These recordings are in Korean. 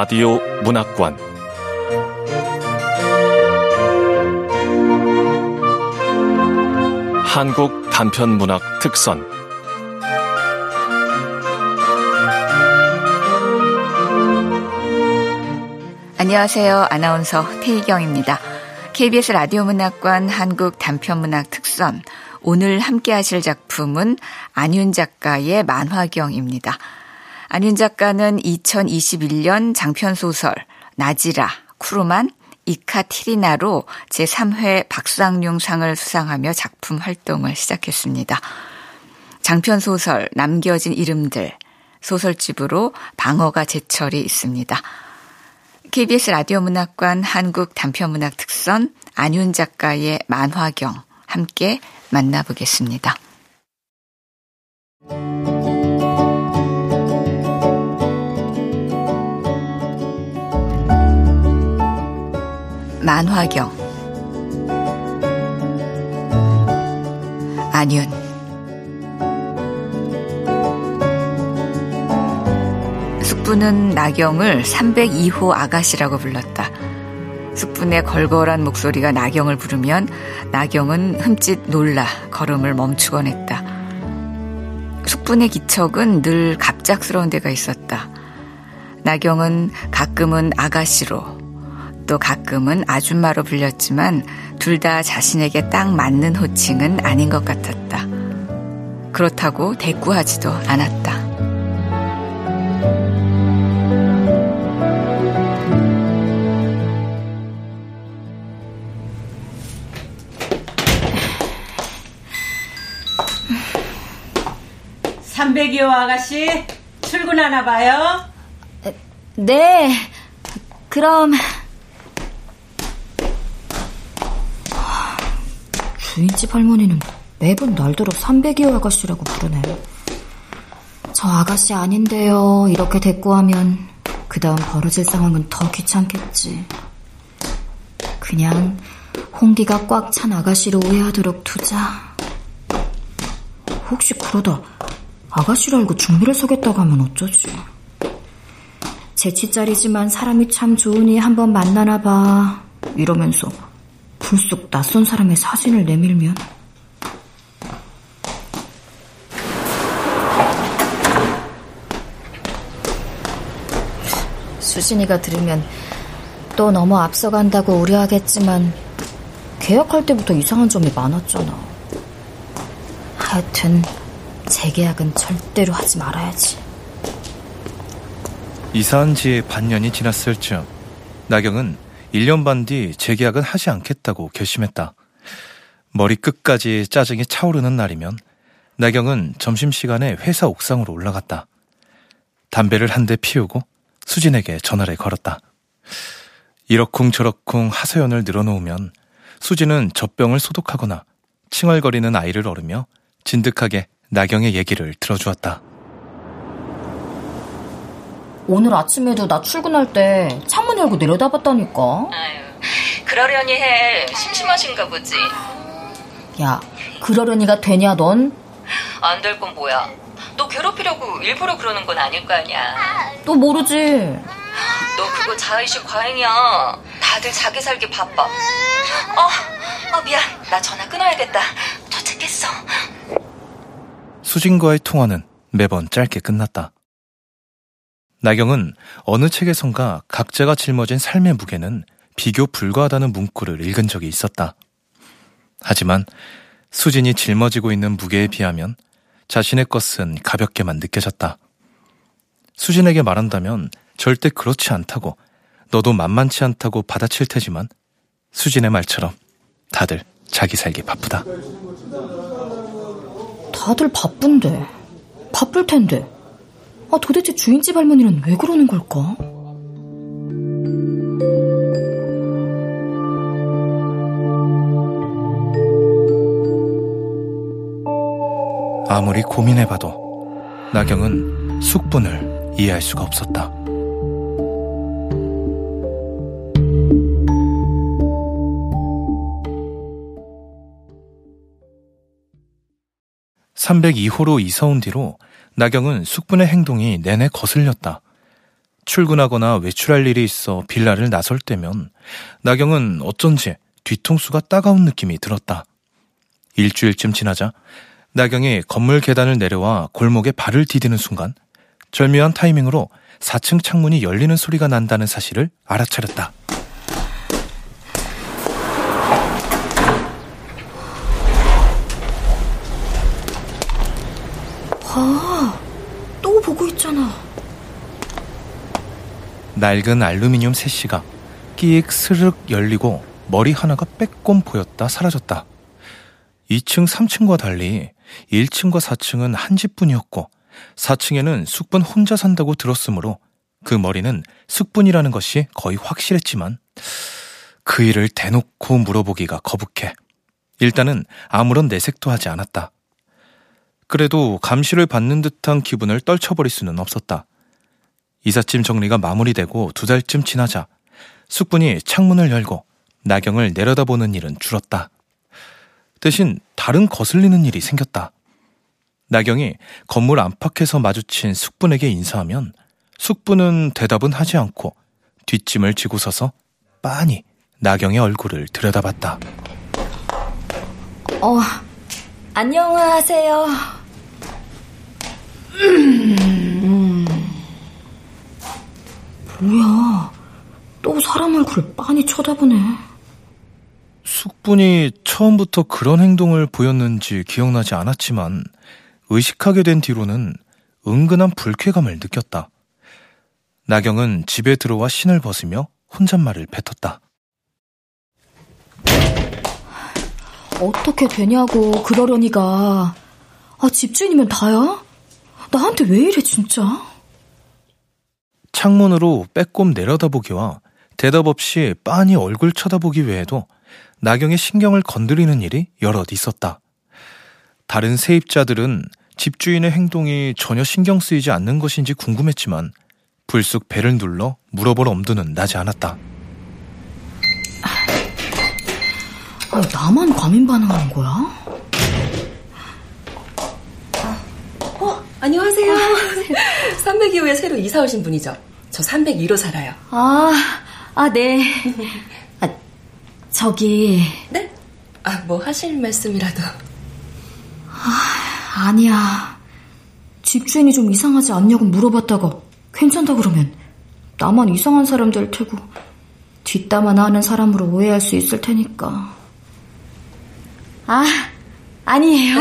라디오 문학관 한국 단편 문학 특선 안녕하세요. 아나운서 태희경입니다. KBS 라디오 문학관 한국 단편 문학 특선 오늘 함께 하실 작품은 안윤 작가의 만화경입니다. 안윤 작가는 2021년 장편소설 나지라, 쿠르만, 이카티리나로 제3회 박상용상을 수상하며 작품 활동을 시작했습니다. 장편소설 남겨진 이름들, 소설집으로 방어가 제철이 있습니다. KBS 라디오 문학관 한국 단편문학 특선 안윤 작가의 만화경 함께 만나보겠습니다. 만화경 안윤 숙부는 나경을 302호 아가씨라고 불렀다. 숙분의 걸걸한 목소리가 나경을 부르면 나경은 흠칫 놀라 걸음을 멈추곤 했다. 숙분의 기척은 늘 갑작스러운 데가 있었다. 나경은 가끔은 아가씨로 또 가끔은 아줌마로 불렸지만 둘 다 자신에게 딱 맞는 호칭은 아닌 것 같았다. 그렇다고 대꾸하지도 않았다. 삼백이호 아가씨 출근하나 봐요? 네. 그럼 주인집 할머니는 매번 날더러 300이호 아가씨라고 부르네. 저 아가씨 아닌데요. 이렇게 대꾸하면 그 다음 벌어질 상황은 더 귀찮겠지. 그냥 홍기가 꽉 찬 아가씨로 오해하도록 두자. 혹시 그러다 아가씨를 알고 중미를 서겠다고 하면 어쩌지? 재치짜리지만 사람이 참 좋으니 한번 만나나 봐. 이러면서 불쑥 낯선 사람의 사진을 내밀면 수진이가 들으면 또 너무 앞서간다고 우려하겠지만 계약할 때부터 이상한 점이 많았잖아. 하여튼 재계약은 절대로 하지 말아야지. 이사한 지 반년이 지났을 즈음 나경은 1년 반 뒤 재계약은 하지 않겠다고 결심했다. 머리 끝까지 짜증이 차오르는 날이면 나경은 점심시간에 회사 옥상으로 올라갔다. 담배를 한 대 피우고 수진에게 전화를 걸었다. 이러쿵저러쿵 하소연을 늘어놓으면 수진은 젖병을 소독하거나 칭얼거리는 아이를 얼으며 진득하게 나경의 얘기를 들어주었다. 오늘 아침에도 나 출근할 때 창문 열고 내려다봤다니까. 아유, 그러려니 해. 심심하신가 보지. 야, 그러려니가 되냐, 넌? 안 될 건 뭐야. 너 괴롭히려고 일부러 그러는 건 아닐 거 아니야. 또 모르지. 너 그거 자의식 과잉이야. 다들 자기 살기 바빠. 어, 어 미안. 나 전화 끊어야겠다. 도착했어. 수진과의 통화는 매번 짧게 끝났다. 나경은 어느 책에선가 각자가 짊어진 삶의 무게는 비교 불가하다는 문구를 읽은 적이 있었다. 하지만 수진이 짊어지고 있는 무게에 비하면 자신의 것은 가볍게만 느껴졌다. 수진에게 말한다면 절대 그렇지 않다고 너도 만만치 않다고 받아칠 테지만 수진의 말처럼 다들 자기 살기 바쁘다. 다들 바쁜데 바쁠 텐데 아, 도대체 주인집 할머니는 왜 그러는 걸까? 아무리 고민해봐도 나경은 숙분을 이해할 수가 없었다. (302호로) 이사 온 뒤로 나경은 숙분의 행동이 내내 거슬렸다. 출근하거나 외출할 일이 있어 빌라를 나설 때면 나경은 어쩐지 뒤통수가 따가운 느낌이 들었다. 일주일쯤 지나자 나경이 건물 계단을 내려와 골목에 발을 디디는 순간 절묘한 타이밍으로 4층 창문이 열리는 소리가 난다는 사실을 알아차렸다. 아, 또 보고 있잖아. 낡은 알루미늄 세시가 끼익 스르륵 열리고 머리 하나가 빼꼼 보였다 사라졌다. 2층, 3층과 달리 1층과 4층은 한 집뿐이었고 4층에는 숙분 혼자 산다고 들었으므로 그 머리는 숙분이라는 것이 거의 확실했지만 그 일을 대놓고 물어보기가 거북해. 일단은 아무런 내색도 하지 않았다. 그래도 감시를 받는 듯한 기분을 떨쳐버릴 수는 없었다. 이삿짐 정리가 마무리되고 두 달쯤 지나자 숙분이 창문을 열고 나경을 내려다보는 일은 줄었다. 대신 다른 거슬리는 일이 생겼다. 나경이 건물 안팎에서 마주친 숙분에게 인사하면 숙분은 대답은 하지 않고 뒷짐을 지고 서서 빤히 나경의 얼굴을 들여다봤다. 어, 안녕하세요. 뭐야, 또 사람 얼굴을 빤히 쳐다보네. 숙분이 처음부터 그런 행동을 보였는지 기억나지 않았지만 의식하게 된 뒤로는 은근한 불쾌감을 느꼈다. 나경은 집에 들어와 신을 벗으며 혼잣말을 뱉었다. 어떻게 되냐고 그러려니가. 아, 집주인이면 다야? 나한테 왜 이래 진짜? 창문으로 빼꼼 내려다보기와 대답 없이 빤히 얼굴 쳐다보기 외에도 나경의 신경을 건드리는 일이 여럿 있었다. 다른 세입자들은 집주인의 행동이 전혀 신경 쓰이지 않는 것인지 궁금했지만 불쑥 배를 눌러 물어볼 엄두는 나지 않았다. 아, 나만 과민 반응하는 거야? 어, 안녕하세요. 302호에 새로 이사 오신 분이죠? 저 302로 살아요. 아, 아, 네. 아, 저기. 네? 아, 뭐 하실 말씀이라도. 아, 아니야. 집주인이 좀 이상하지 않냐고 물어봤다가 괜찮다 그러면 나만 이상한 사람 될 테고 뒷담 화나 하는 사람으로 오해할 수 있을 테니까. 아, 아니에요.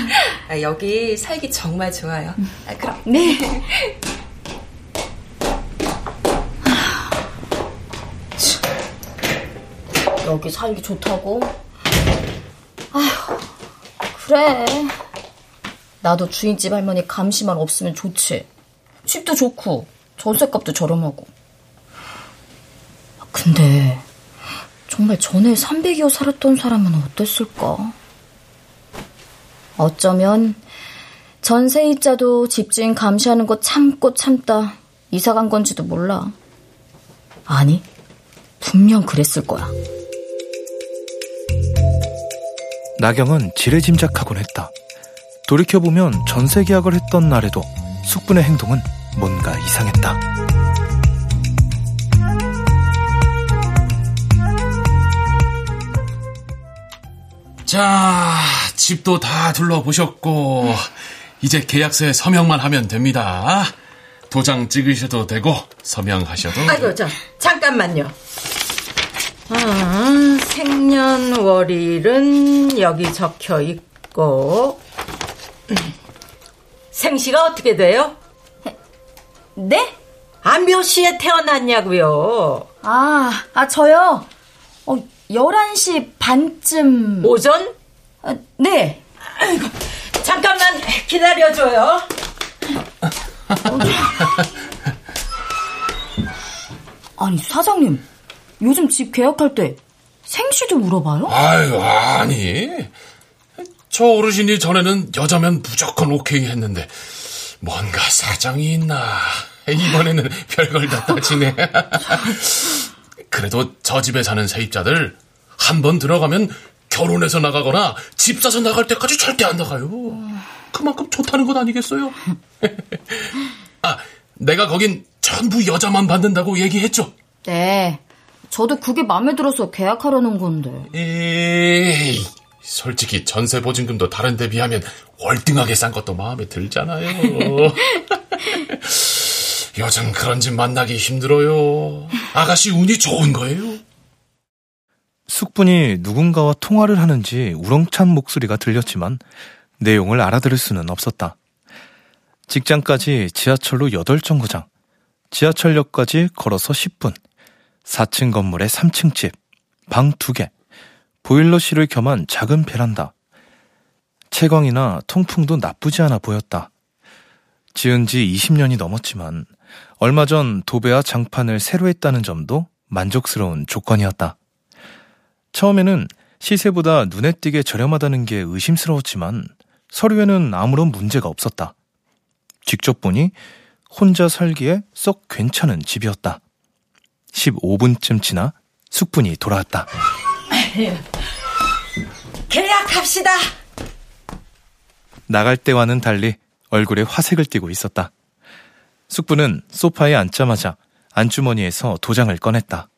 아, 여기 살기 정말 좋아요. 아, 그럼. 네. 여기 살기 좋다고? 아휴, 그래. 나도 주인집 할머니 감시만 없으면 좋지. 집도 좋고, 전세값도 저렴하고. 근데, 정말 전에 300여 살았던 사람은 어땠을까? 어쩌면, 전세입자도 집주인 감시하는 거 참고 참다 이사 간 건지도 몰라. 아니, 분명 그랬을 거야. 나경은 지레짐작하곤 했다. 돌이켜보면 전세 계약을 했던 날에도 숙분의 행동은 뭔가 이상했다. 자, 집도 다 둘러보셨고, 이제 계약서에 서명만 하면 됩니다. 도장 찍으셔도 되고, 서명하셔도. 아이고, 저, 잠깐만요. 아, 생년월일은 여기 적혀 있고, 생시가 어떻게 돼요? 네? 아, 몇 시에 태어났냐고요? 아, 아, 저요? 어, 11시 반쯤. 오전? 아, 네. 아이고, 잠깐만 기다려줘요. 아니, 사장님. 요즘 집 계약할 때 생시도 물어봐요? 아유, 아니. 저 어르신이 전에는 여자면 무조건 오케이 했는데, 뭔가 사정이 있나. 이번에는 별걸 다 따지네. 그래도 저 집에 사는 세입자들 한 번 들어가면 결혼해서 나가거나 집 사서 나갈 때까지 절대 안 나가요. 그만큼 좋다는 것 아니겠어요? 아, 내가 거긴 전부 여자만 받는다고 얘기했죠? 네. 저도 그게 마음에 들어서 계약하려는 건데. 에이, 솔직히 전세 보증금도 다른 데 비하면 월등하게 싼 것도 마음에 들잖아요. 요즘 그런 집 만나기 힘들어요. 아가씨 운이 좋은 거예요. 숙분이 누군가와 통화를 하는지 우렁찬 목소리가 들렸지만 내용을 알아들을 수는 없었다. 직장까지 지하철로 8정거장, 지하철역까지 걸어서 10분, 4층 건물의 3층 집, 방 2개, 보일러실을 겸한 작은 베란다. 채광이나 통풍도 나쁘지 않아 보였다. 지은 지 20년이 넘었지만 얼마 전 도배와 장판을 새로 했다는 점도 만족스러운 조건이었다. 처음에는 시세보다 눈에 띄게 저렴하다는 게 의심스러웠지만 서류에는 아무런 문제가 없었다. 직접 보니 혼자 살기에 썩 괜찮은 집이었다. 15분쯤 지나 숙분이 돌아왔다. 계약합시다. 나갈 때와는 달리 얼굴에 화색을 띠고 있었다. 숙부는 소파에 앉자마자 안주머니에서 도장을 꺼냈다.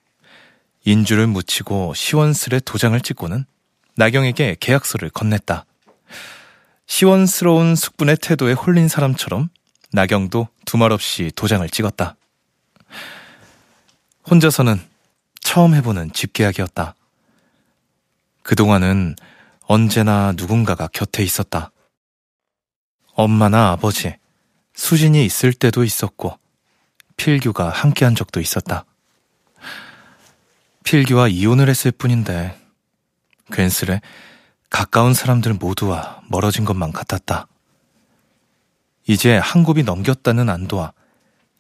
인주를 묻히고 시원스레 도장을 찍고는 나경에게 계약서를 건넸다. 시원스러운 숙분의 태도에 홀린 사람처럼 나경도 두말 없이 도장을 찍었다. 혼자서는 처음 해보는 집계약이었다. 그동안은 언제나 누군가가 곁에 있었다. 엄마나 아버지, 수진이 있을 때도 있었고, 필규가 함께한 적도 있었다. 필규와 이혼을 했을 뿐인데, 괜스레 가까운 사람들 모두와 멀어진 것만 같았다. 이제 한 곱이 넘겼다는 안도와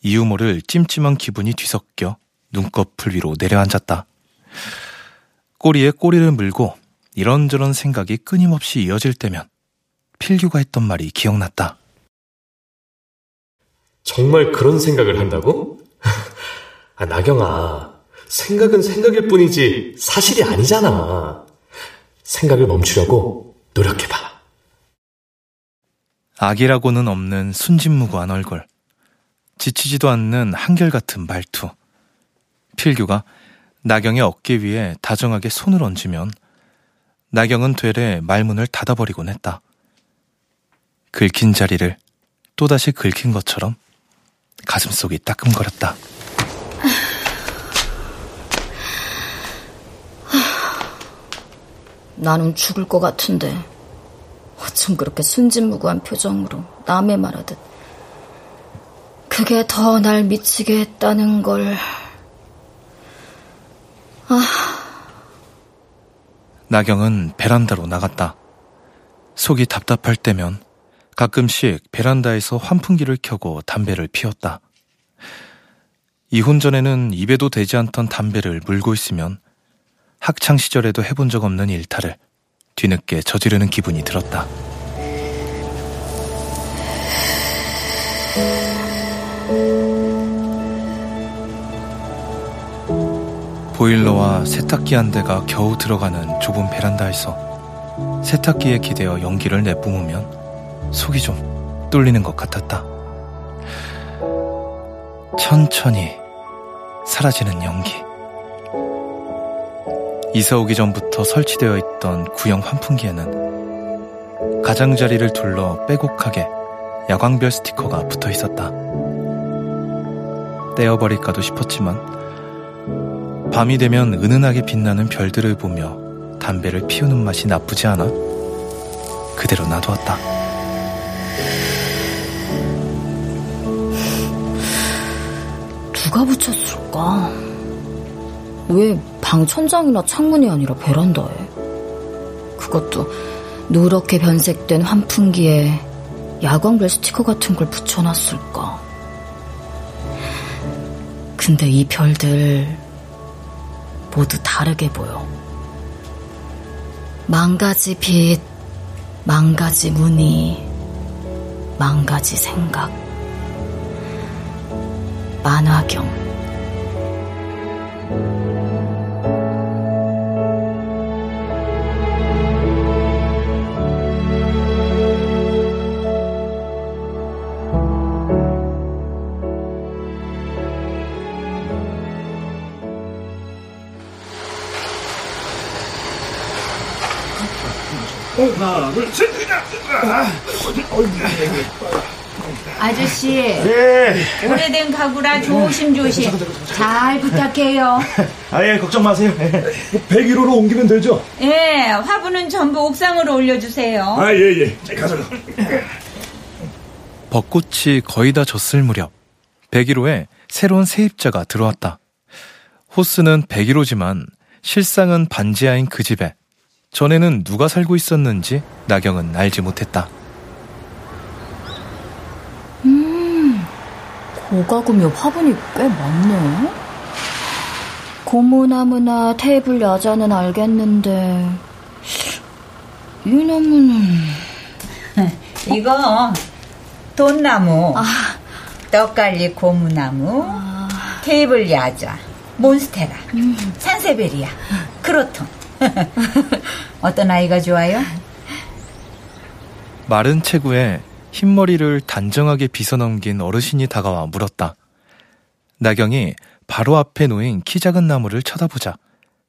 이유 모를 찜찜한 기분이 뒤섞여 눈꺼풀 위로 내려앉았다. 꼬리에 꼬리를 물고 이런저런 생각이 끊임없이 이어질 때면 필규가 했던 말이 기억났다. 정말 그런 생각을 한다고? 아, 나경아, 생각은 생각일 뿐이지 사실이 아니잖아. 생각을 멈추려고 노력해봐. 악이라고는 없는 순진무구한 얼굴, 지치지도 않는 한결같은 말투. 필규가 나경의 어깨 위에 다정하게 손을 얹으면 나경은 되레 말문을 닫아버리곤 했다. 긁힌 자리를 또다시 긁힌 것처럼 가슴속이 따끔거렸다. 나는 죽을 것 같은데 어쩜 그렇게 순진무구한 표정으로 남의 말하듯 그게 더 날 미치게 했다는 걸 아... 나경은 베란다로 나갔다. 속이 답답할 때면 가끔씩 베란다에서 환풍기를 켜고 담배를 피웠다. 이혼 전에는 입에도 대지 않던 담배를 물고 있으면 학창 시절에도 해본 적 없는 일탈을 뒤늦게 저지르는 기분이 들었다. 보일러와 세탁기 한 대가 겨우 들어가는 좁은 베란다에서 세탁기에 기대어 연기를 내뿜으면 속이 좀 뚫리는 것 같았다. 천천히 사라지는 연기. 이사 오기 전부터 설치되어 있던 구형 환풍기에는 가장자리를 둘러 빼곡하게 야광별 스티커가 붙어 있었다. 떼어버릴까도 싶었지만 밤이 되면 은은하게 빛나는 별들을 보며 담배를 피우는 맛이 나쁘지 않아 그대로 놔두었다. 누가 붙였을까? 왜 방 천장이나 창문이 아니라 베란다에? 그것도 누렇게 변색된 환풍기에 야광별 스티커 같은 걸 붙여놨을까? 근데 이 별들 모두 다르게 보여. 망가지 빛, 망가지 무늬, 망가지 생각. 만화경. 하나, 둘, 셋. 아저씨, 예. 오래된 가구라 조심조심 잘 부탁해요. 아예 걱정 마세요. 101호로 옮기면 되죠? 예, 화분은 전부 옥상으로 올려주세요. 아, 예, 예. 가자. 벚꽃이 거의 다 졌을 무렵 101호에 새로운 세입자가 들어왔다. 호스는 101호지만 실상은 반지하인 그 집에 전에는 누가 살고 있었는지 나경은 알지 못했다. 고가구며 화분이 꽤 많네. 고무나무나 테이블 야자는 알겠는데 이 나무는 이거 돈나무, 떡갈리 고무나무, 테이블 야자, 몬스테라, 산세베리아, 크로톤. 어떤 아이가 좋아요? 마른 체구에 흰머리를 단정하게 빗어넘긴 어르신이 다가와 물었다. 나경이 바로 앞에 놓인 키 작은 나무를 쳐다보자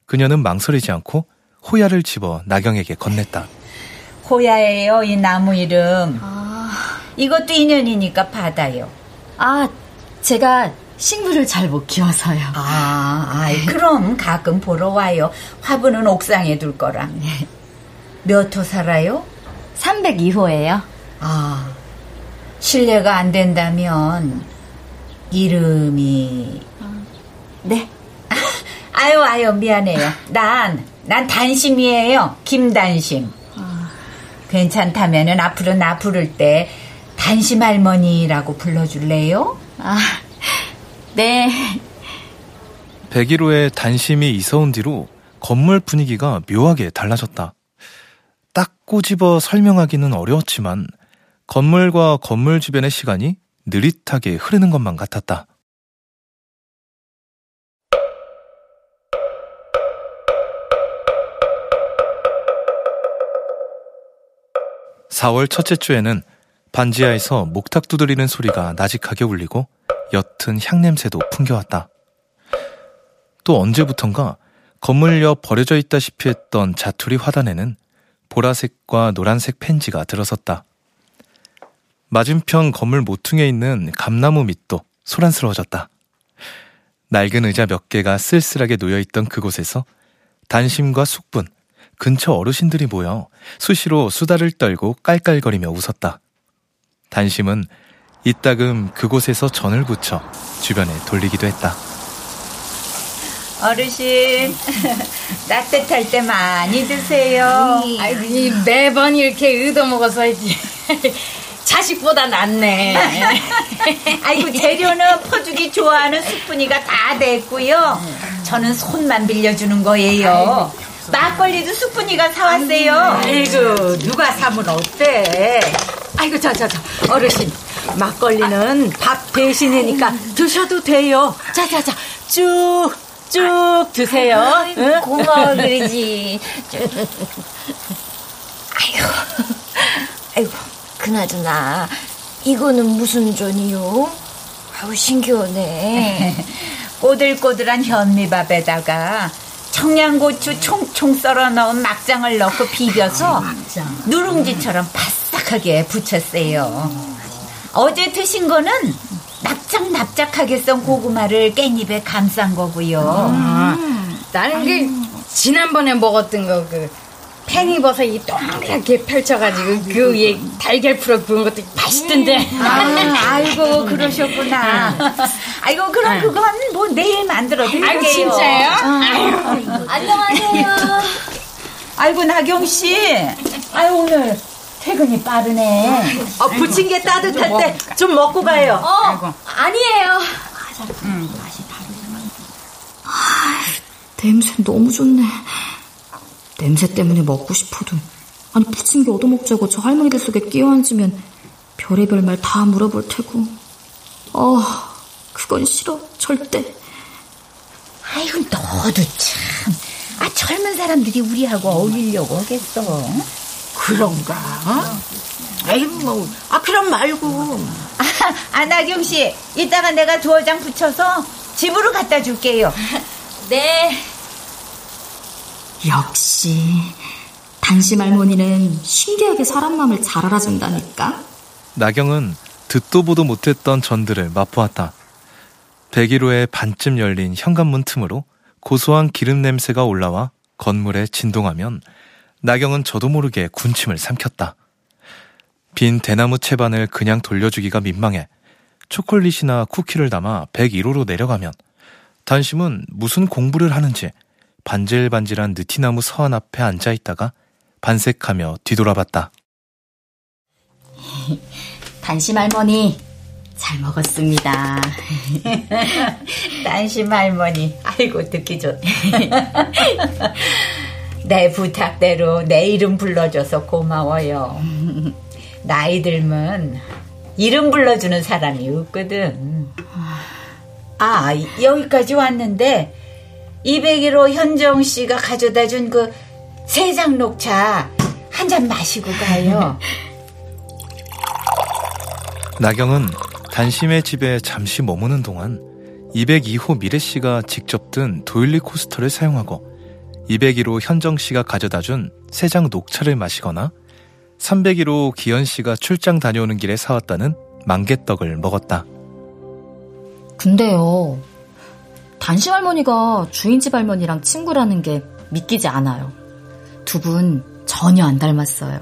그녀는 망설이지 않고 호야를 집어 나경에게 건넸다. 호야예요, 이 나무 이름. 이것도 인연이니까 받아요. 아 제가 식물을 잘 못 키워서요. 아, 아이, 그럼 가끔 보러 와요. 화분은 옥상에 둘 거라. 몇 호 살아요? 302호예요. 아, 실례가 안 된다면 이름이 네. 아유 아유 미안해요. 난 난 단심이에요. 김단심. 괜찮다면은 앞으로 나 부를 때 단심 할머니라고 불러줄래요? 아 네. 101호에 단심이 이사 온 뒤로 건물 분위기가 묘하게 달라졌다. 딱 꼬집어 설명하기는 어려웠지만 건물과 건물 주변의 시간이 느릿하게 흐르는 것만 같았다. (4월) 첫째 주에는 반지하에서 목탁 두드리는 소리가 나직하게 울리고 옅은 향냄새도 풍겨왔다. 또 언제부턴가 건물 옆 버려져 있다시피 했던 자투리 화단에는 보라색과 노란색 펜지가 들어섰다. 맞은편 건물 모퉁이에 있는 감나무 밑도 소란스러워졌다. 낡은 의자 몇 개가 쓸쓸하게 놓여있던 그곳에서 단심과 숙분, 근처 어르신들이 모여 수시로 수다를 떨고 깔깔거리며 웃었다. 단심은 이따금 그곳에서 전을 붙여 주변에 돌리기도 했다. 어르신 따뜻할 때 많이 드세요. 아이고, 이 매번 이렇게 얻어먹어서야지. 자식보다 낫네. 아이고 재료는 퍼주기 좋아하는 숙분이가 다 됐고요. 저는 손만 빌려주는 거예요. 막걸리도 숙분이가 사왔어요. 아이고, 누가 사면 어때? 아이고, 저, 저, 저, 어르신. 막걸리는 밥 대신이니까 드셔도 돼요. 자, 자, 자, 쭉, 쭉 드세요. 응? 고마워 그러지. 아이고, 아이고, 그나저나 이거는 무슨 전이요? 아우 신기하네. 꼬들꼬들한 현미밥에다가 청양고추 총총 썰어 넣은 막장을 넣고 비벼서 누룽지처럼 바싹하게 부쳤어요. 어제 드신 거는 납작납작하게 썬 고구마를 깻잎에 감싼 거고요. 나는 그, 지난번에 먹었던 거, 그, 팽이버섯이 동그랗게 펼쳐가지고 그 위에 달걀 풀어 구운 것도 맛있던데. 아, 아이고 그러셨구나. 아이고 그럼 그건 뭐 내일 만들어 드릴게요. 아이고, 진짜요? 안녕하세요. 아이고 나경 씨. 아유 오늘 퇴근이 빠르네. 어, 부침개 따뜻할 때 좀 먹고 가요. 어, 아니에요. 냄새 너무 좋네. 냄새 때문에 먹고 싶어도 아니 부침개 얻어먹자고 저 할머니들 속에 끼어앉으면 별의별 말 다 물어볼 테고. 어, 그건 싫어 절대. 아이고 너도 참. 아 젊은 사람들이 우리하고 어울리려고 하겠어. 그런가? 아이고, 뭐, 아, 그럼 말고. 아, 나경 씨, 이따가 내가 두어장 붙여서 집으로 갖다 줄게요. 네. 역시 단심 할머니는 신기하게 사람 마음을 잘 알아준다니까. 나경은 듣도 보도 못했던 전들을 맛보았다. 101호에 반쯤 열린 현관문 틈으로 고소한 기름 냄새가 올라와 건물에 진동하면 나경은 저도 모르게 군침을 삼켰다. 빈 대나무 채반을 그냥 돌려주기가 민망해 초콜릿이나 쿠키를 담아 101호로 내려가면 단심은 무슨 공부를 하는지 반질반질한 느티나무 서한 앞에 앉아 있다가 반색하며 뒤돌아봤다. 단심 할머니, 잘 먹었습니다. 단심 할머니, 아이고, 듣기 좋네. 내 부탁대로 내 이름 불러줘서 고마워요. 나이 들면 이름 불러주는 사람이 없거든. 아, 여기까지 왔는데, 201호 현정 씨가 가져다 준 그 세장 녹차 한 잔 마시고 가요. 나경은 단심의 집에 잠시 머무는 동안 202호 미래 씨가 직접 든 도일리 코스터를 사용하고 201호 현정 씨가 가져다 준 세 장 녹차를 마시거나 301호 기현 씨가 출장 다녀오는 길에 사왔다는 만개떡을 먹었다. 근데요, 단심 할머니가 주인집 할머니랑 친구라는 게 믿기지 않아요. 두 분 전혀 안 닮았어요.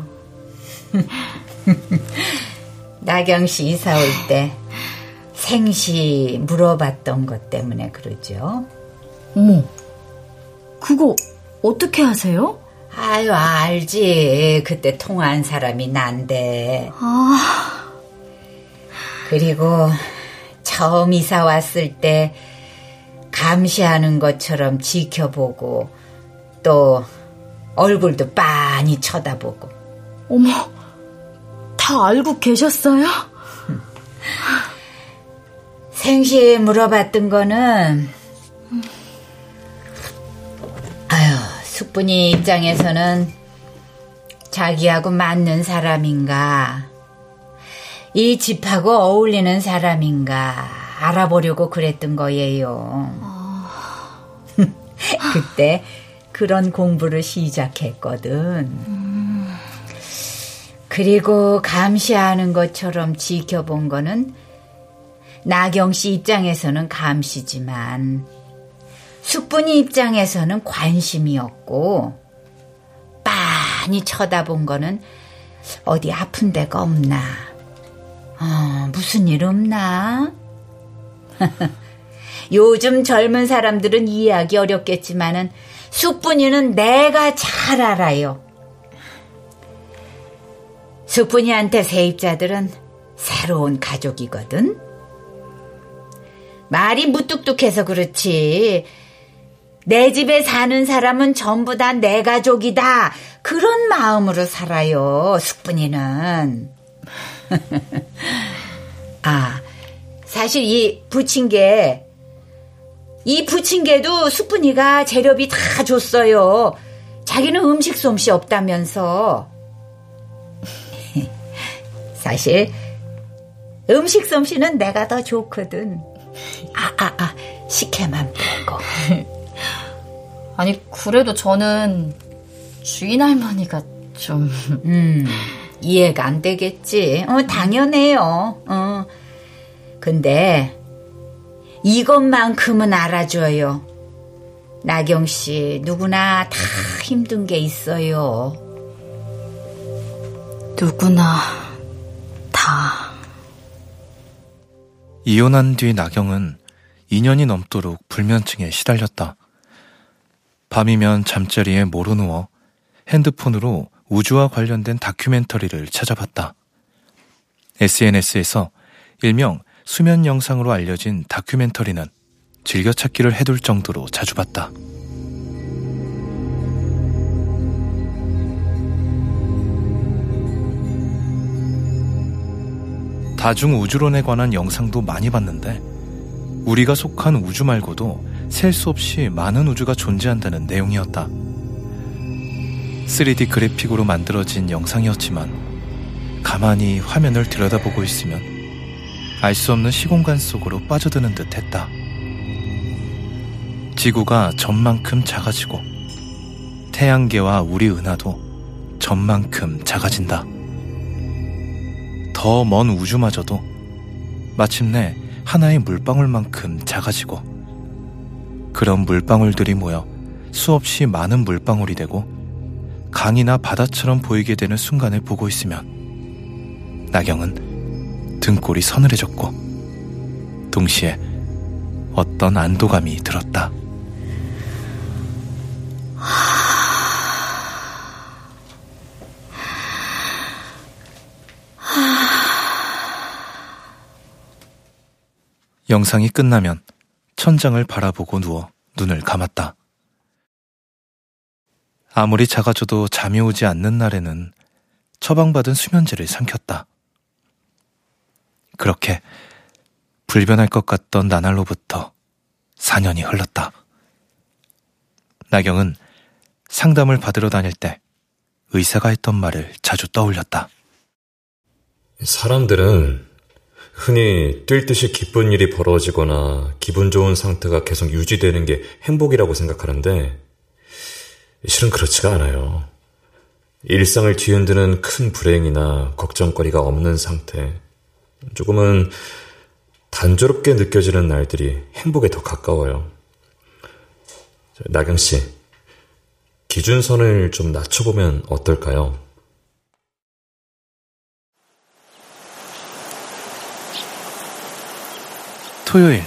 나경 씨 이사 올 때 생시 물어봤던 것 때문에 그러죠. 어머, 그거 어떻게 하세요? 아유, 알지. 그때 통화한 사람이 난데. 아. 그리고 처음 이사 왔을 때 감시하는 것처럼 지켜보고 또 얼굴도 빤히 쳐다보고. 어머, 다 알고 계셨어요? 생시 물어봤던 거는 숙분이 입장에서는 자기하고 맞는 사람인가 이 집하고 어울리는 사람인가 알아보려고 그랬던 거예요. 그때 그런 공부를 시작했거든. 그리고 감시하는 것처럼 지켜본 거는 나경 씨 입장에서는 감시지만 숙분이 입장에서는 관심이었고 빤히 쳐다본 거는 어디 아픈 데가 없나? 어, 무슨 일 없나? 요즘 젊은 사람들은 이해하기 어렵겠지만은 숙분이는 내가 잘 알아요. 숙분이한테 세입자들은 새로운 가족이거든. 말이 무뚝뚝해서 그렇지. 내 집에 사는 사람은 전부 다 내 가족이다. 그런 마음으로 살아요, 숙분이는. 아, 사실 이 부침개, 이 부침개도 숙분이가 재료비 다 줬어요. 자기는 음식 솜씨 없다면서. 사실, 음식 솜씨는 내가 더 좋거든. 아, 아, 아, 식혜만 빼고. 아니, 그래도 저는 주인 할머니가 좀. 음, 이해가 안 되겠지. 어, 당연해요. 어. 근데, 이것만큼은 알아줘요. 나경 씨, 누구나 다 힘든 게 있어요. 누구나 다. 이혼한 뒤 나경은 2년이 넘도록 불면증에 시달렸다. 밤이면 잠자리에 모로 누워 핸드폰으로 우주와 관련된 다큐멘터리를 찾아봤다. SNS에서 일명 수면 영상으로 알려진 다큐멘터리는 즐겨찾기를 해둘 정도로 자주 봤다. 다중 우주론에 관한 영상도 많이 봤는데 우리가 속한 우주 말고도 셀 수 없이 많은 우주가 존재한다는 내용이었다. 3D 그래픽으로 만들어진 영상이었지만 가만히 화면을 들여다보고 있으면 알 수 없는 시공간 속으로 빠져드는 듯 했다. 지구가 전만큼 작아지고 태양계와 우리 은하도 점만큼 작아진다. 더 먼 우주마저도 마침내 하나의 물방울만큼 작아지고 그런 물방울들이 모여 수없이 많은 물방울이 되고 강이나 바다처럼 보이게 되는 순간을 보고 있으면 나경은 등골이 서늘해졌고 동시에 어떤 안도감이 들었다. 영상이 끝나면 천장을 바라보고 누워 눈을 감았다. 아무리 작아져도 잠이 오지 않는 날에는 처방받은 수면제를 삼켰다. 그렇게 불변할 것 같던 나날로부터 4년이 흘렀다. 나경은 상담을 받으러 다닐 때 의사가 했던 말을 자주 떠올렸다. 사람들은 흔히 뛸 듯이 기쁜 일이 벌어지거나 기분 좋은 상태가 계속 유지되는 게 행복이라고 생각하는데 실은 그렇지가 않아요. 일상을 뒤흔드는 큰 불행이나 걱정거리가 없는 상태, 조금은 단조롭게 느껴지는 날들이 행복에 더 가까워요. 나경 씨, 기준선을 좀 낮춰보면 어떨까요? 토요일,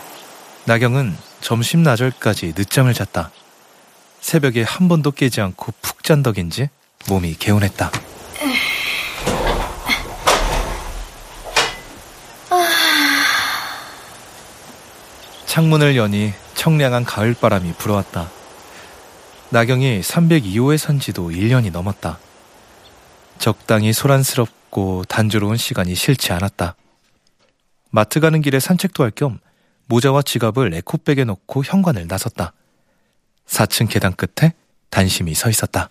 나경은 점심 나절까지 늦잠을 잤다. 새벽에 한 번도 깨지 않고 푹 잔 덕인지 몸이 개운했다. 창문을 여니 청량한 가을바람이 불어왔다. 나경이 302호에 산 지도 1년이 넘었다. 적당히 소란스럽고 단조로운 시간이 싫지 않았다. 마트 가는 길에 산책도 할 겸 모자와 지갑을 에코백에 넣고 현관을 나섰다. 4층 계단 끝에 단심이 서 있었다.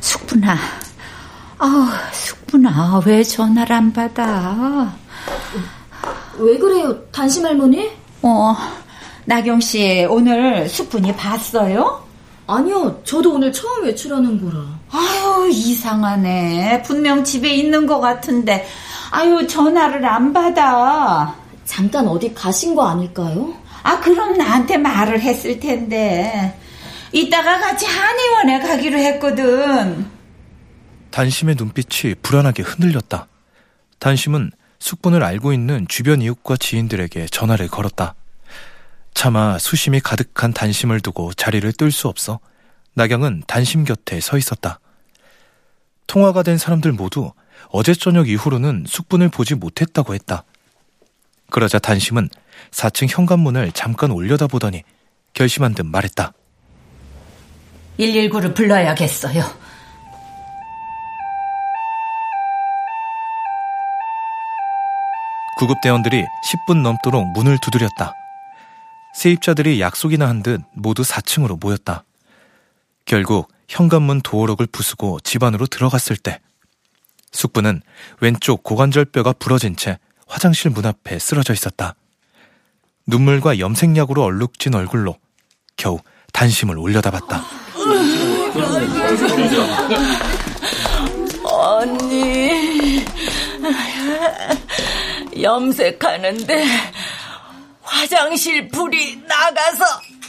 숙분아, 아, 숙분아, 왜 전화를 안 받아? 왜 그래요, 단심 할머니? 어, 나경 씨 오늘 숙분이 봤어요? 아니요, 저도 오늘 처음 외출하는 거라. 아유, 이상하네. 분명 집에 있는 것 같은데, 아유, 전화를 안 받아. 잠깐 어디 가신 거 아닐까요? 아, 그럼 나한테 말을 했을 텐데. 이따가 같이 한의원에 가기로 했거든. 단심의 눈빛이 불안하게 흔들렸다. 단심은 숙분을 알고 있는 주변 이웃과 지인들에게 전화를 걸었다. 차마 수심이 가득한 단심을 두고 자리를 뜰 수 없어 나경은 단심 곁에 서 있었다. 통화가 된 사람들 모두 어제 저녁 이후로는 숙분을 보지 못했다고 했다. 그러자 단심은 4층 현관문을 잠깐 올려다보더니 결심한 듯 말했다. 119를 불러야겠어요. 구급대원들이 10분 넘도록 문을 두드렸다. 세입자들이 약속이나 한 듯 모두 4층으로 모였다. 결국 현관문 도어록을 부수고 집 안으로 들어갔을 때 숙부는 왼쪽 고관절뼈가 부러진 채 화장실 문 앞에 쓰러져 있었다. 눈물과 염색약으로 얼룩진 얼굴로 겨우 단심을 올려다봤다. 언니, 염색하는데 화장실 불이 나가서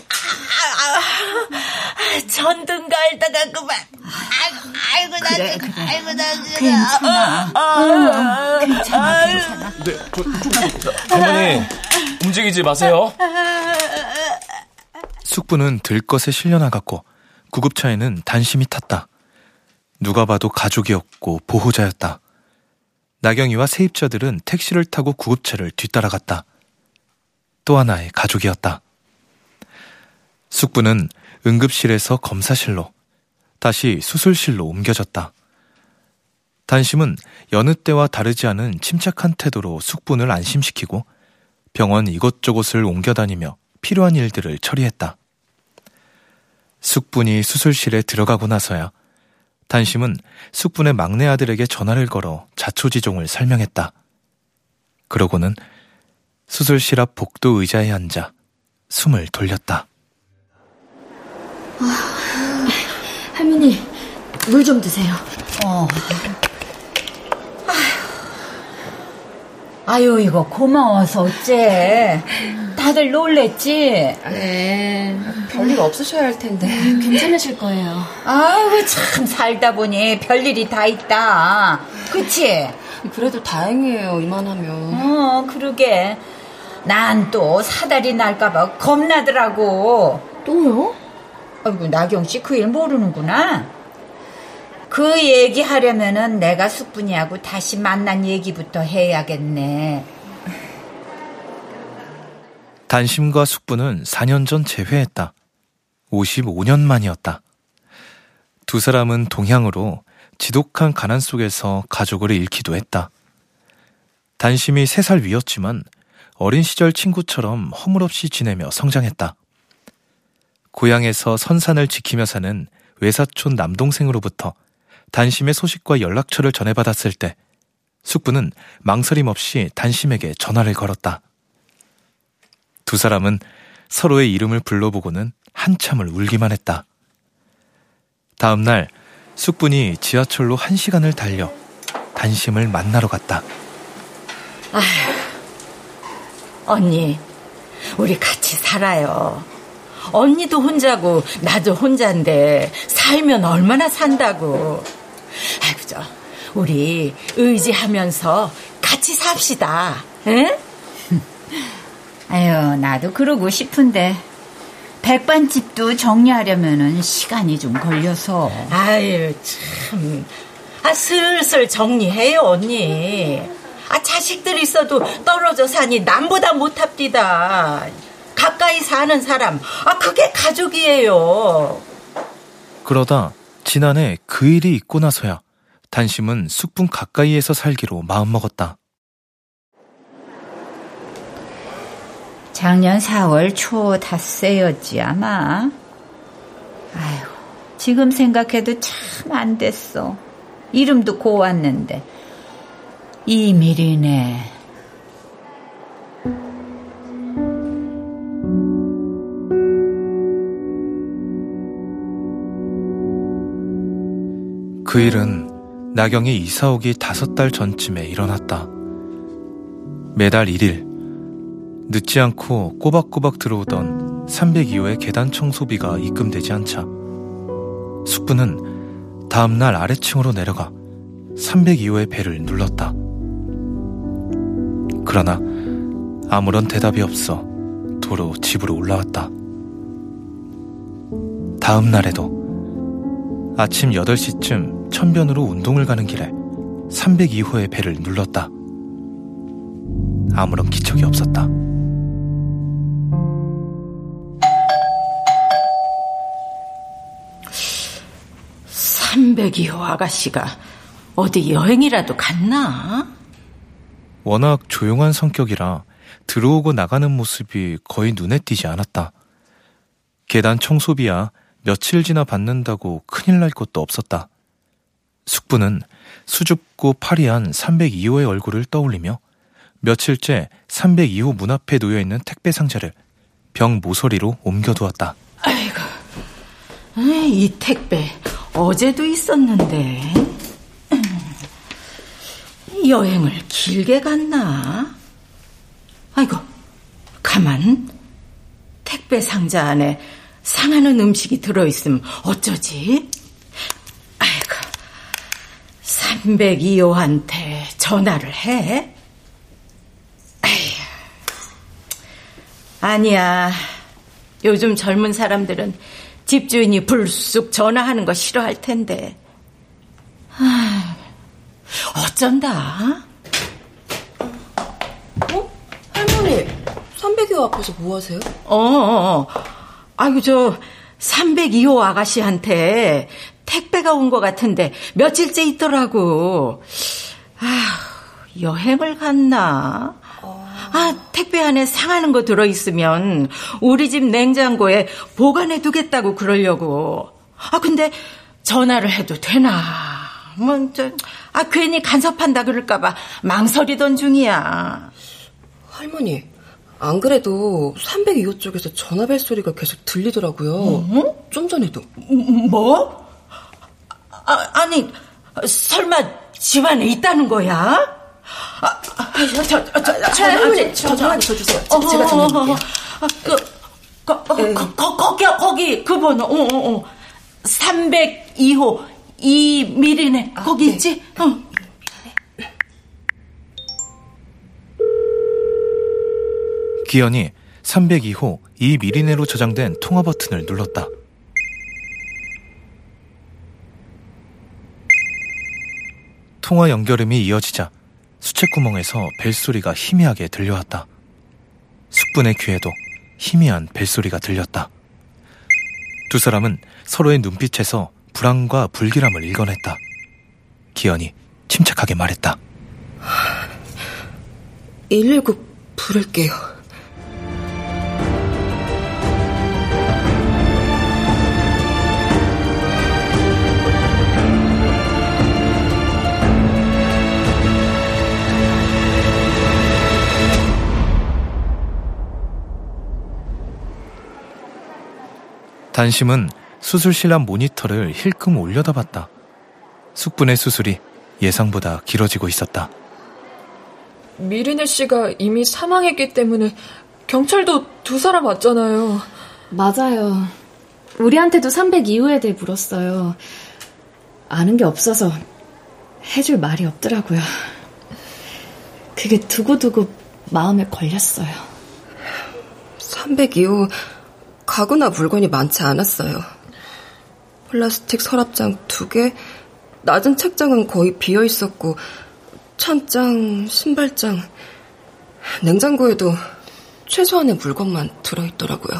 아, 아, 전등 갈다가 그만. 아이고, 아이고, 나, 그래, 그래. 아이고, 나, 괜찮아. 아, 아, 괜찮아, 괜찮아. 네, 저, 저, 할머니, 움직이지 마세요. 숙부는 들것에 실려나갔고 구급차에는 단심이 탔다. 누가 봐도 가족이었고 보호자였다. 나경이와 세입자들은 택시를 타고 구급차를 뒤따라갔다. 또 하나의 가족이었다. 숙부는 응급실에서 검사실로 다시 수술실로 옮겨졌다. 단심은 여느 때와 다르지 않은 침착한 태도로 숙분을 안심시키고 병원 이곳저곳을 옮겨다니며 필요한 일들을 처리했다. 숙분이 수술실에 들어가고 나서야 단심은 숙분의 막내 아들에게 전화를 걸어 자초지종을 설명했다. 그러고는 수술실 앞 복도 의자에 앉아 숨을 돌렸다. 아, 할머니, 물 좀 드세요. 어. 아유, 이거 고마워서 어째. 다들 놀랬지? 네. 별일 없으셔야 할 텐데. 괜찮으실 거예요. 아유, 참, 살다 보니 별일이 다 있다. 그치? 그래도 다행이에요, 이만하면. 어, 그러게. 난 또 사달이 날까봐 겁나더라고. 또요? 아이고, 나경씨 그 일 모르는구나. 그 얘기 하려면은 내가 숙분이하고 다시 만난 얘기부터 해야겠네. 단심과 숙부는 4년 전 재회했다. 55년 만이었다. 두 사람은 동향으로 지독한 가난 속에서 가족을 잃기도 했다. 단심이 3살 위였지만 어린 시절 친구처럼 허물없이 지내며 성장했다. 고향에서 선산을 지키며 사는 외사촌 남동생으로부터 단심의 소식과 연락처를 전해받았을 때 숙부는 망설임 없이 단심에게 전화를 걸었다. 두 사람은 서로의 이름을 불러보고는 한참을 울기만 했다. 다음 날 숙분이 지하철로 한 시간을 달려 단심을 만나러 갔다. 아휴, 언니, 우리 같이 살아요. 언니도 혼자고 나도 혼자인데 살면 얼마나 산다고. 아이고 저 우리 의지하면서 같이 삽시다. 응? 아유 나도 그러고 싶은데 백반집도 정리하려면은 시간이 좀 걸려서. 아유 참. 아 슬슬 정리해요 언니. 아 자식들 있어도 떨어져 사니 남보다 못합디다. 가까이 사는 사람, 아, 그게 가족이에요. 그러다 지난해 그 일이 있고 나서야 단심은 숙분 가까이에서 살기로 마음먹었다. 작년 4월 초 닷새였지 아마. 아휴, 지금 생각해도 참 안 됐어. 이름도 고왔는데. 이밀이네. 그 일은 나경이 이사 오기 다섯 달 전쯤에 일어났다. 매달 1일 늦지 않고 꼬박꼬박 들어오던 302호의 계단 청소비가 입금되지 않자 숙부는 다음날 아래층으로 내려가 302호의 배를 눌렀다. 그러나 아무런 대답이 없어 도로 집으로 올라왔다. 다음 날에도 아침 8시쯤 천변으로 운동을 가는 길에 302호의 배를 눌렀다. 아무런 기척이 없었다. 삼백이호 아가씨가 어디 여행이라도 갔나? 워낙 조용한 성격이라 들어오고 나가는 모습이 거의 눈에 띄지 않았다. 계단 청소비야 며칠 지나 받는다고 큰일 날 것도 없었다. 숙부는 수줍고 파리한 302호의 얼굴을 떠올리며 며칠째 302호 문 앞에 놓여 있는 택배 상자를 병 모서리로 옮겨두었다. 아이고, 이 택배 어제도 있었는데 여행을 길게 갔나? 아이고, 가만. 택배 상자 안에 상하는 음식이 들어있으면 어쩌지? 아이고, 302호한테 전화를 해? 아니야. 요즘 젊은 사람들은 집주인이 불쑥 전화하는 거 싫어할 텐데. 아, 어쩐다? 어? 할머니, 302호 앞에서 뭐 하세요? 어, 어, 어. 아이고, 저, 302호 아가씨한테 택배가 온 것 같은데 며칠째 있더라고. 아, 여행을 갔나? 아, 택배 안에 상하는 거 들어있으면 우리 집 냉장고에 보관해 두겠다고 그러려고. 아, 근데 전화를 해도 되나? 뭐, 저, 아, 괜히 간섭한다 그럴까봐 망설이던 중이야. 할머니, 안 그래도 302호 쪽에서 전화벨 소리가 계속 들리더라고요. 어? 좀 전에도. 뭐? 아, 아니, 설마 집안에 있다는 거야? 아, 아, 저, 저, 저, 저, 저, 할머니, 저, 저, 저 주세요. 어, 제가 전화드릴게요. 아, 그, 거, 어, 거, 거, 거기, 거기, 그 번호, 어, 어, 어. 302호, 이미리네. 아, 거기 네. 있지? 어. 기현이 302호 이미리네로 저장된 통화 버튼을 눌렀다. 통화 연결음이 이어지자 수채구멍에서 벨소리가 희미하게 들려왔다. 숙분의 귀에도 희미한 벨소리가 들렸다. 두 사람은 서로의 눈빛에서 불안과 불길함을 읽어냈다. 기현이 침착하게 말했다. 119 부를게요. 단심은 수술실 앞 모니터를 힐끔 올려다 봤다. 숙분의 수술이 예상보다 길어지고 있었다. 미리네 씨가 이미 사망했기 때문에 경찰도 두 사람 왔잖아요. 맞아요. 우리한테도 302호에 대해 물었어요. 아는 게 없어서 해줄 말이 없더라고요. 그게 두고두고 마음에 걸렸어요. 302호 가구나 물건이 많지 않았어요. 플라스틱 서랍장 두 개, 낮은 책장은 거의 비어 있었고, 찬장, 신발장, 냉장고에도 최소한의 물건만 들어있더라고요.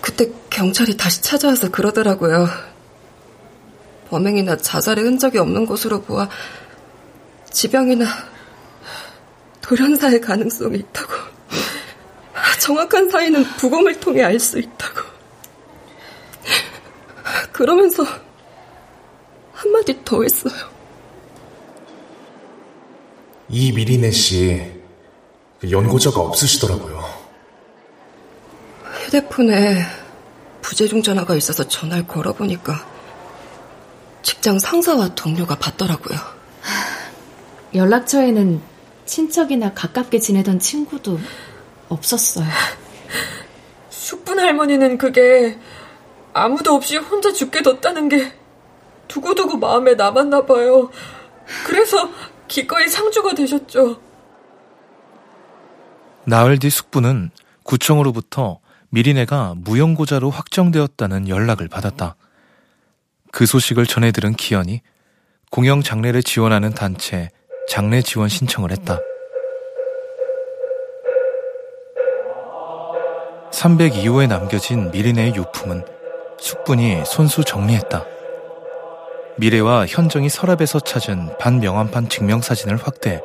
그때 경찰이 다시 찾아와서 그러더라고요. 범행이나 자살의 흔적이 없는 것으로 보아 지병이나 돌연사의 가능성이 있다고. 정확한 사이는 부검을 통해 알 수 있다고. 그러면서 한마디 더 했어요. 이 미리네 씨 연고자가 없으시더라고요. 휴대폰에 부재중 전화가 있어서 전화를 걸어보니까 직장 상사와 동료가 받더라고요. 연락처에는 친척이나 가깝게 지내던 친구도 없었어요. 숙분 할머니는 그게 아무도 없이 혼자 죽게 뒀다는 게 두고두고 마음에 남았나 봐요. 그래서 기꺼이 상주가 되셨죠. 나흘 뒤 숙부는 구청으로부터 미리네가 무용고자로 확정되었다는 연락을 받았다. 그 소식을 전해 들은 기현이 공영 장례를 지원하는 단체 장례 지원 신청을 했다. 302호에 남겨진 미리네의 유품은 숙분이 손수 정리했다. 미래와 현정이 서랍에서 찾은 반명함판 증명사진을 확대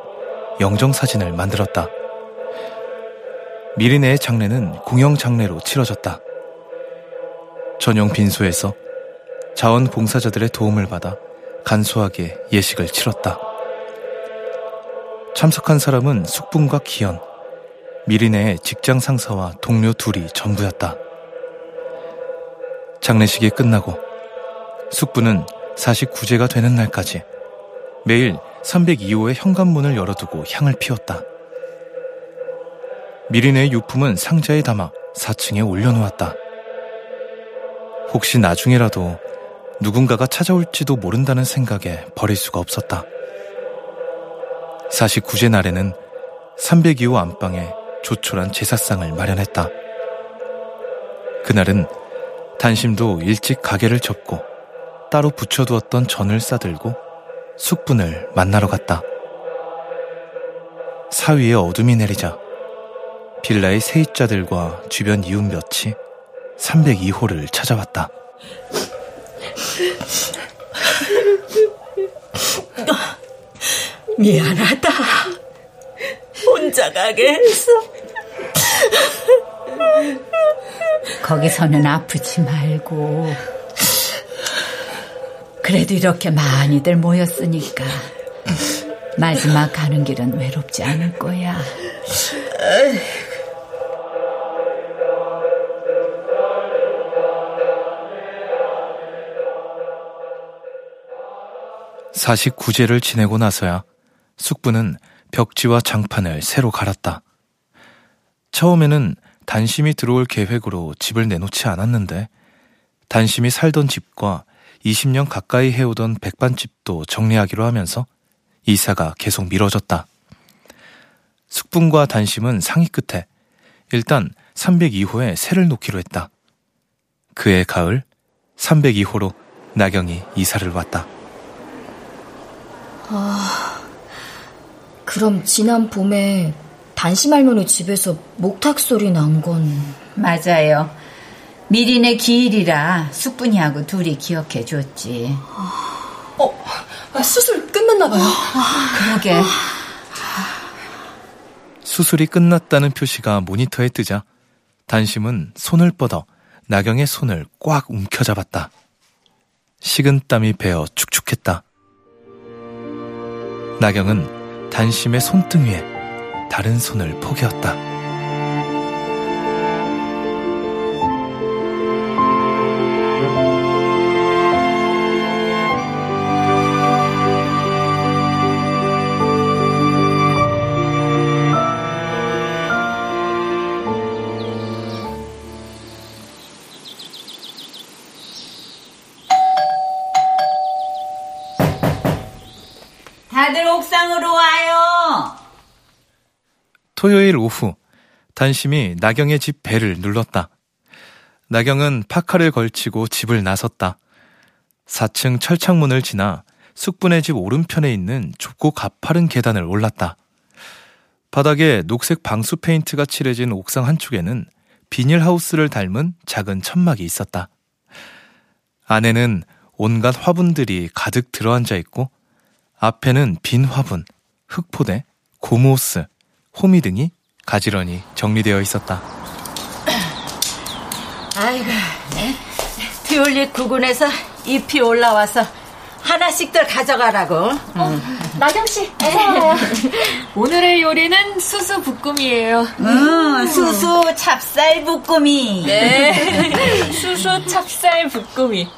영정사진을 만들었다. 미리네의 장례는 공영장례로 치러졌다. 전용 빈소에서 자원봉사자들의 도움을 받아 간소하게 예식을 치렀다. 참석한 사람은 숙분과 기현, 미리네의 직장 상사와 동료 둘이 전부였다. 장례식이 끝나고 숙부는 49제가 되는 날까지 매일 302호의 현관문을 열어두고 향을 피웠다. 미리네의 유품은 상자에 담아 4층에 올려놓았다. 혹시 나중에라도 누군가가 찾아올지도 모른다는 생각에 버릴 수가 없었다. 49제 날에는 302호 안방에 조촐한 제사상을 마련했다. 그날은 단심도 일찍 가게를 접고 따로 붙여두었던 전을 싸들고 숙분을 만나러 갔다. 사위에 어둠이 내리자 빌라의 세입자들과 주변 이웃 몇이 302호를 찾아왔다. 미안하다. 혼자 가게 했어. 거기서는 아프지 말고. 그래도 이렇게 많이들 모였으니까 마지막 가는 길은 외롭지 않을 거야. 4 9제를 지내고 나서야 숙부는 벽지와 장판을 새로 갈았다. 처음에는 단심이 들어올 계획으로 집을 내놓지 않았는데 단심이 살던 집과 20년 가까이 해오던 백반집도 정리하기로 하면서 이사가 계속 미뤄졌다. 숙분과 단심은 상의 끝에 일단 302호에 새를 놓기로 했다. 그해 가을 302호로 나경이 이사를 왔다. 아, 그럼 지난 봄에 단심 할머니 집에서 목탁 소리 난 건 맞아요. 미리네 기일이라 숙분이하고 둘이 기억해 줬지. 어, 아, 수술 끝났나 봐요. 그러게. 수술이 끝났다는 표시가 모니터에 뜨자 단심은 손을 뻗어 나경의 손을 꽉 움켜잡았다. 식은 땀이 배어 축축했다. 나경은 단심의 손등 위에 다른 손을 포개었다. 토요일 오후 단심이 나경의 집 배를 눌렀다. 나경은 파카를 걸치고 집을 나섰다. 4층 철창문을 지나 숙분의 집 오른편에 있는 좁고 가파른 계단을 올랐다. 바닥에 녹색 방수 페인트가 칠해진 옥상 한쪽에는 비닐하우스를 닮은 작은 천막이 있었다. 안에는 온갖 화분들이 가득 들어앉아 있고 앞에는 빈 화분, 흙포대, 고무호스, 호미 등이 가지런히 정리되어 있었다. 아이고, 튤립 구근에서 잎이 올라와서 하나씩들 가져가라고. 어, 나경 씨, 어서 오늘의 요리는 수수 볶음이에요. 음, 수수 찹쌀 볶음이. 네, 수수 찹쌀 볶음이.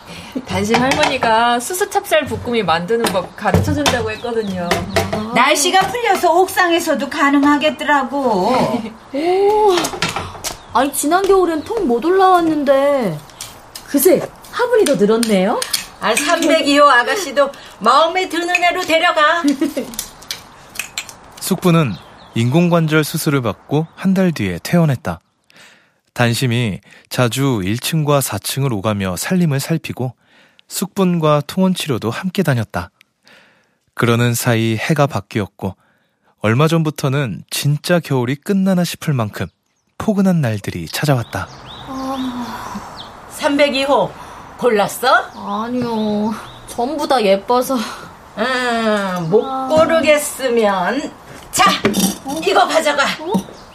단심 할머니가 수수 찹쌀 볶음이 만드는 법 가르쳐 준다고 했거든요. 날씨가 풀려서 옥상에서도 가능하겠더라고. 오, 아니 지난 겨울엔 통 못 올라왔는데 그새 화분이 더 늘었네요. 아, 302호 아가씨도 마음에 드는 애로 데려가. 숙부는 인공관절 수술을 받고 한 달 뒤에 퇴원했다. 단심이 자주 1층과 4층을 오가며 살림을 살피고 숙분과 통원 치료도 함께 다녔다. 그러는 사이 해가 바뀌었고 얼마 전부터는 진짜 겨울이 끝나나 싶을 만큼 포근한 날들이 찾아왔다. 아... 302호 골랐어? 아니요. 전부 다 예뻐서. 음, 못 고르겠으면 자, 이거 가져가.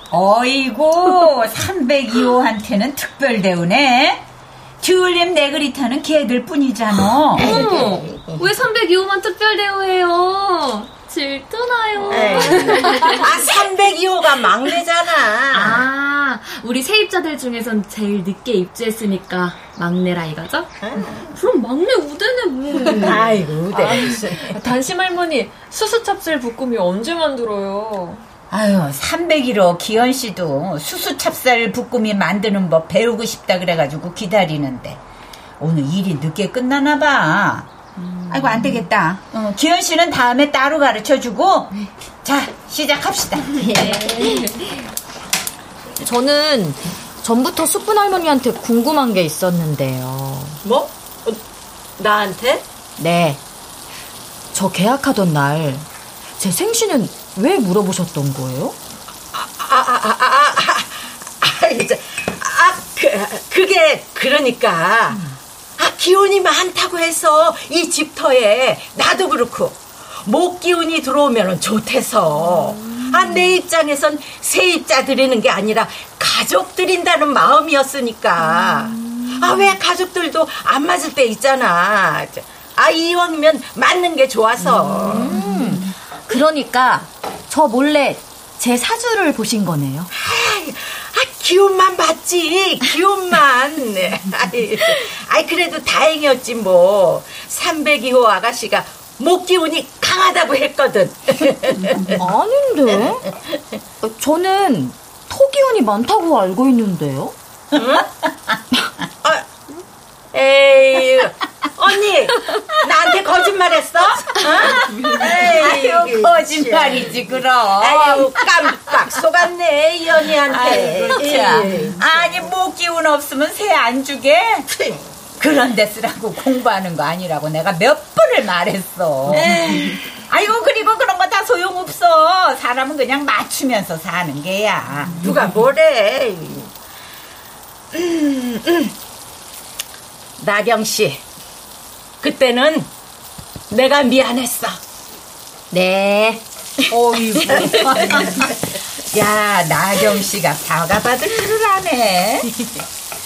어? 어이고 302호한테는 특별 대우네. 튤립 네그리타는 걔들 뿐이잖아. 어머, 왜 302호만 특별 대우해요? 질투나요. 아, 302호가 막내잖아. 아, 우리 세입자들 중에선 제일 늦게 입주했으니까 막내라 이거죠? 그럼 막내 우대네 뭐. 아이고, 우대. 아, 단심 할머니, 수수 찹쌀 볶음이 언제 만들어요? 아유, 301호 기현 씨도 수수찹쌀 볶음이 만드는 법 배우고 싶다 그래가지고 기다리는데 오늘 일이 늦게 끝나나 봐. 음. 아이고 안 되겠다. 어, 기현 씨는 다음에 따로 가르쳐 주고 자 시작합시다. 예. 저는 전부터 숙분 할머니한테 궁금한 게 있었는데요. 뭐? 어, 나한테? 네. 저 계약하던 날 제 생신은 왜 물어보셨던 거예요? 아, 아, 아, 아, 아, 아, 이제, 아, 그, 그게, 그러니까, 음. 아, 기운이 많다고 해서 이 집터에 나도 그렇고, 목 기운이 들어오면 좋대서, 아, 내 입장에선 세입자 드리는 게 아니라 가족 드린다는 마음이었으니까, 아, 왜 가족들도 안 맞을 때 있잖아. 아, 이왕이면 맞는 게 좋아서. 음. 그러니까 저 몰래 제 사주를 보신 거네요. 아, 기운만 봤지, 기운만. 아이, 아이, 그래도 다행이었지, 뭐. 302호 아가씨가 목 기운이 강하다고 했거든. 아닌데? 저는 토 기운이 많다고 알고 있는데요. 응? 아, 에이, 언니, 나한테 거짓말했어? 어? 아유, 거짓말이지 그럼. 아유, 깜빡 속았네 이 언니한테. 아이고, 참. 아니 목 기운 없으면 새 안 주게? 그런 데 쓰라고 공부하는 거 아니라고 내가 몇 번을 말했어. 에이. 아이고 그리고 그런 거 다 소용없어. 사람은 그냥 맞추면서 사는 게야. 누가 뭐래? 음, 음. 나경 씨, 그때는 내가 미안했어. 네. 어이구. 야, 나경 씨가 사과받을 줄을 아네.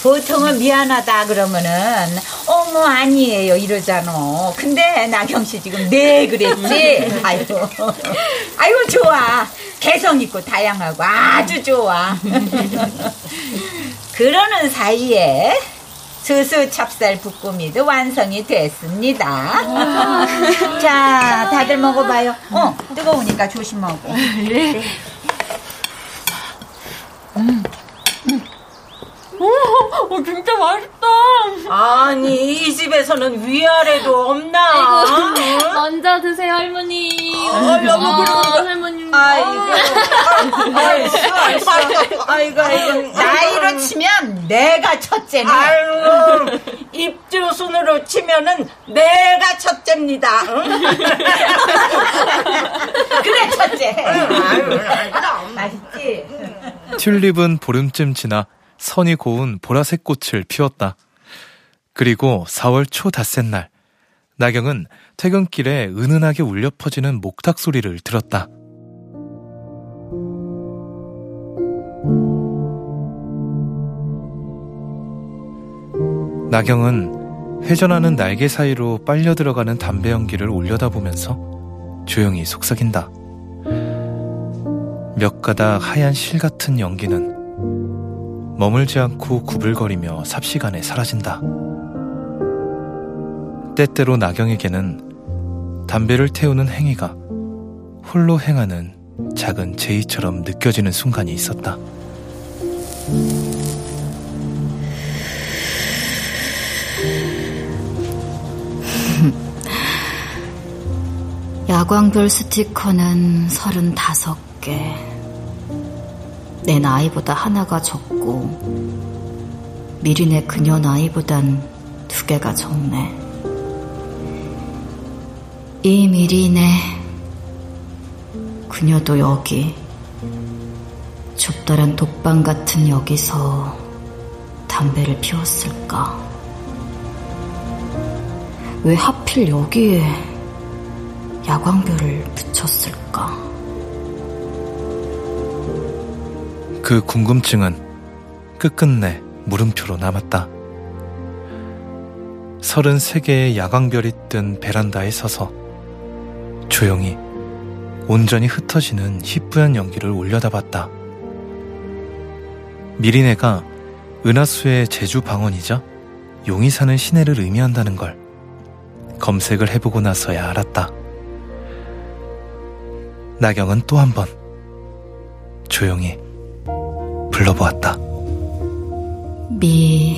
보통은 미안하다 그러면은 어머 아니에요 이러잖아. 근데 나경 씨 지금 네 그랬지. 아이고, 아이고 좋아. 개성 있고 다양하고 아주 좋아. 그러는 사이에 수수 찹쌀 붓꾸미도 완성이 됐습니다. 자, 다들 먹어봐요. 어, 뜨거우니까 조심하고. 예. 음. 오, 진짜 맛있다. 아니, 이 집에서는 위아래도 없나? 아이고, 먼저 드세요, 할머니. 어, 여보, 어, 그러니까. 할머니. 아이고. 아이고, 아이고, 아이고. 나이로 치면 내가 첫째네. 아이고, 입주 순으로 치면은 내가 첫째입니다. 응? 그래, 첫째. 맛있지? 튤립은 보름쯤 지나 선이 고운 보라색 꽃을 피웠다. 그리고 4월 초 닷새 날, 나경은 퇴근길에 은은하게 울려 퍼지는 목탁 소리를 들었다. 나경은 회전하는 날개 사이로 빨려 들어가는 담배 연기를 올려다보면서 조용히 속삭인다. 몇 가닥 하얀 실 같은 연기는 머물지 않고 구불거리며 삽시간에 사라진다. 때때로 나경에게는 담배를 태우는 행위가 홀로 행하는 작은 제의처럼 느껴지는 순간이 있었다. 야광별 스티커는 35개. 내 나이보다 하나가 적고, 미리네 그녀 나이보단 두 개가 적네. 이 미리네, 그녀도 여기, 좁다란 독방 같은 여기서 담배를 피웠을까? 왜 하필 여기에 야광별을 붙였을까? 그 궁금증은 끝끝내 물음표로 남았다. 33개의 야광별이 뜬 베란다에 서서 조용히 온전히 흩어지는 희뿌연 연기를 올려다봤다. 미리네가 은하수의 제주 방언이자 용이 사는 시내를 의미한다는 걸 검색을 해보고 나서야 알았다. 나경은 또 한 번 조용히 불러보았다. 미리네.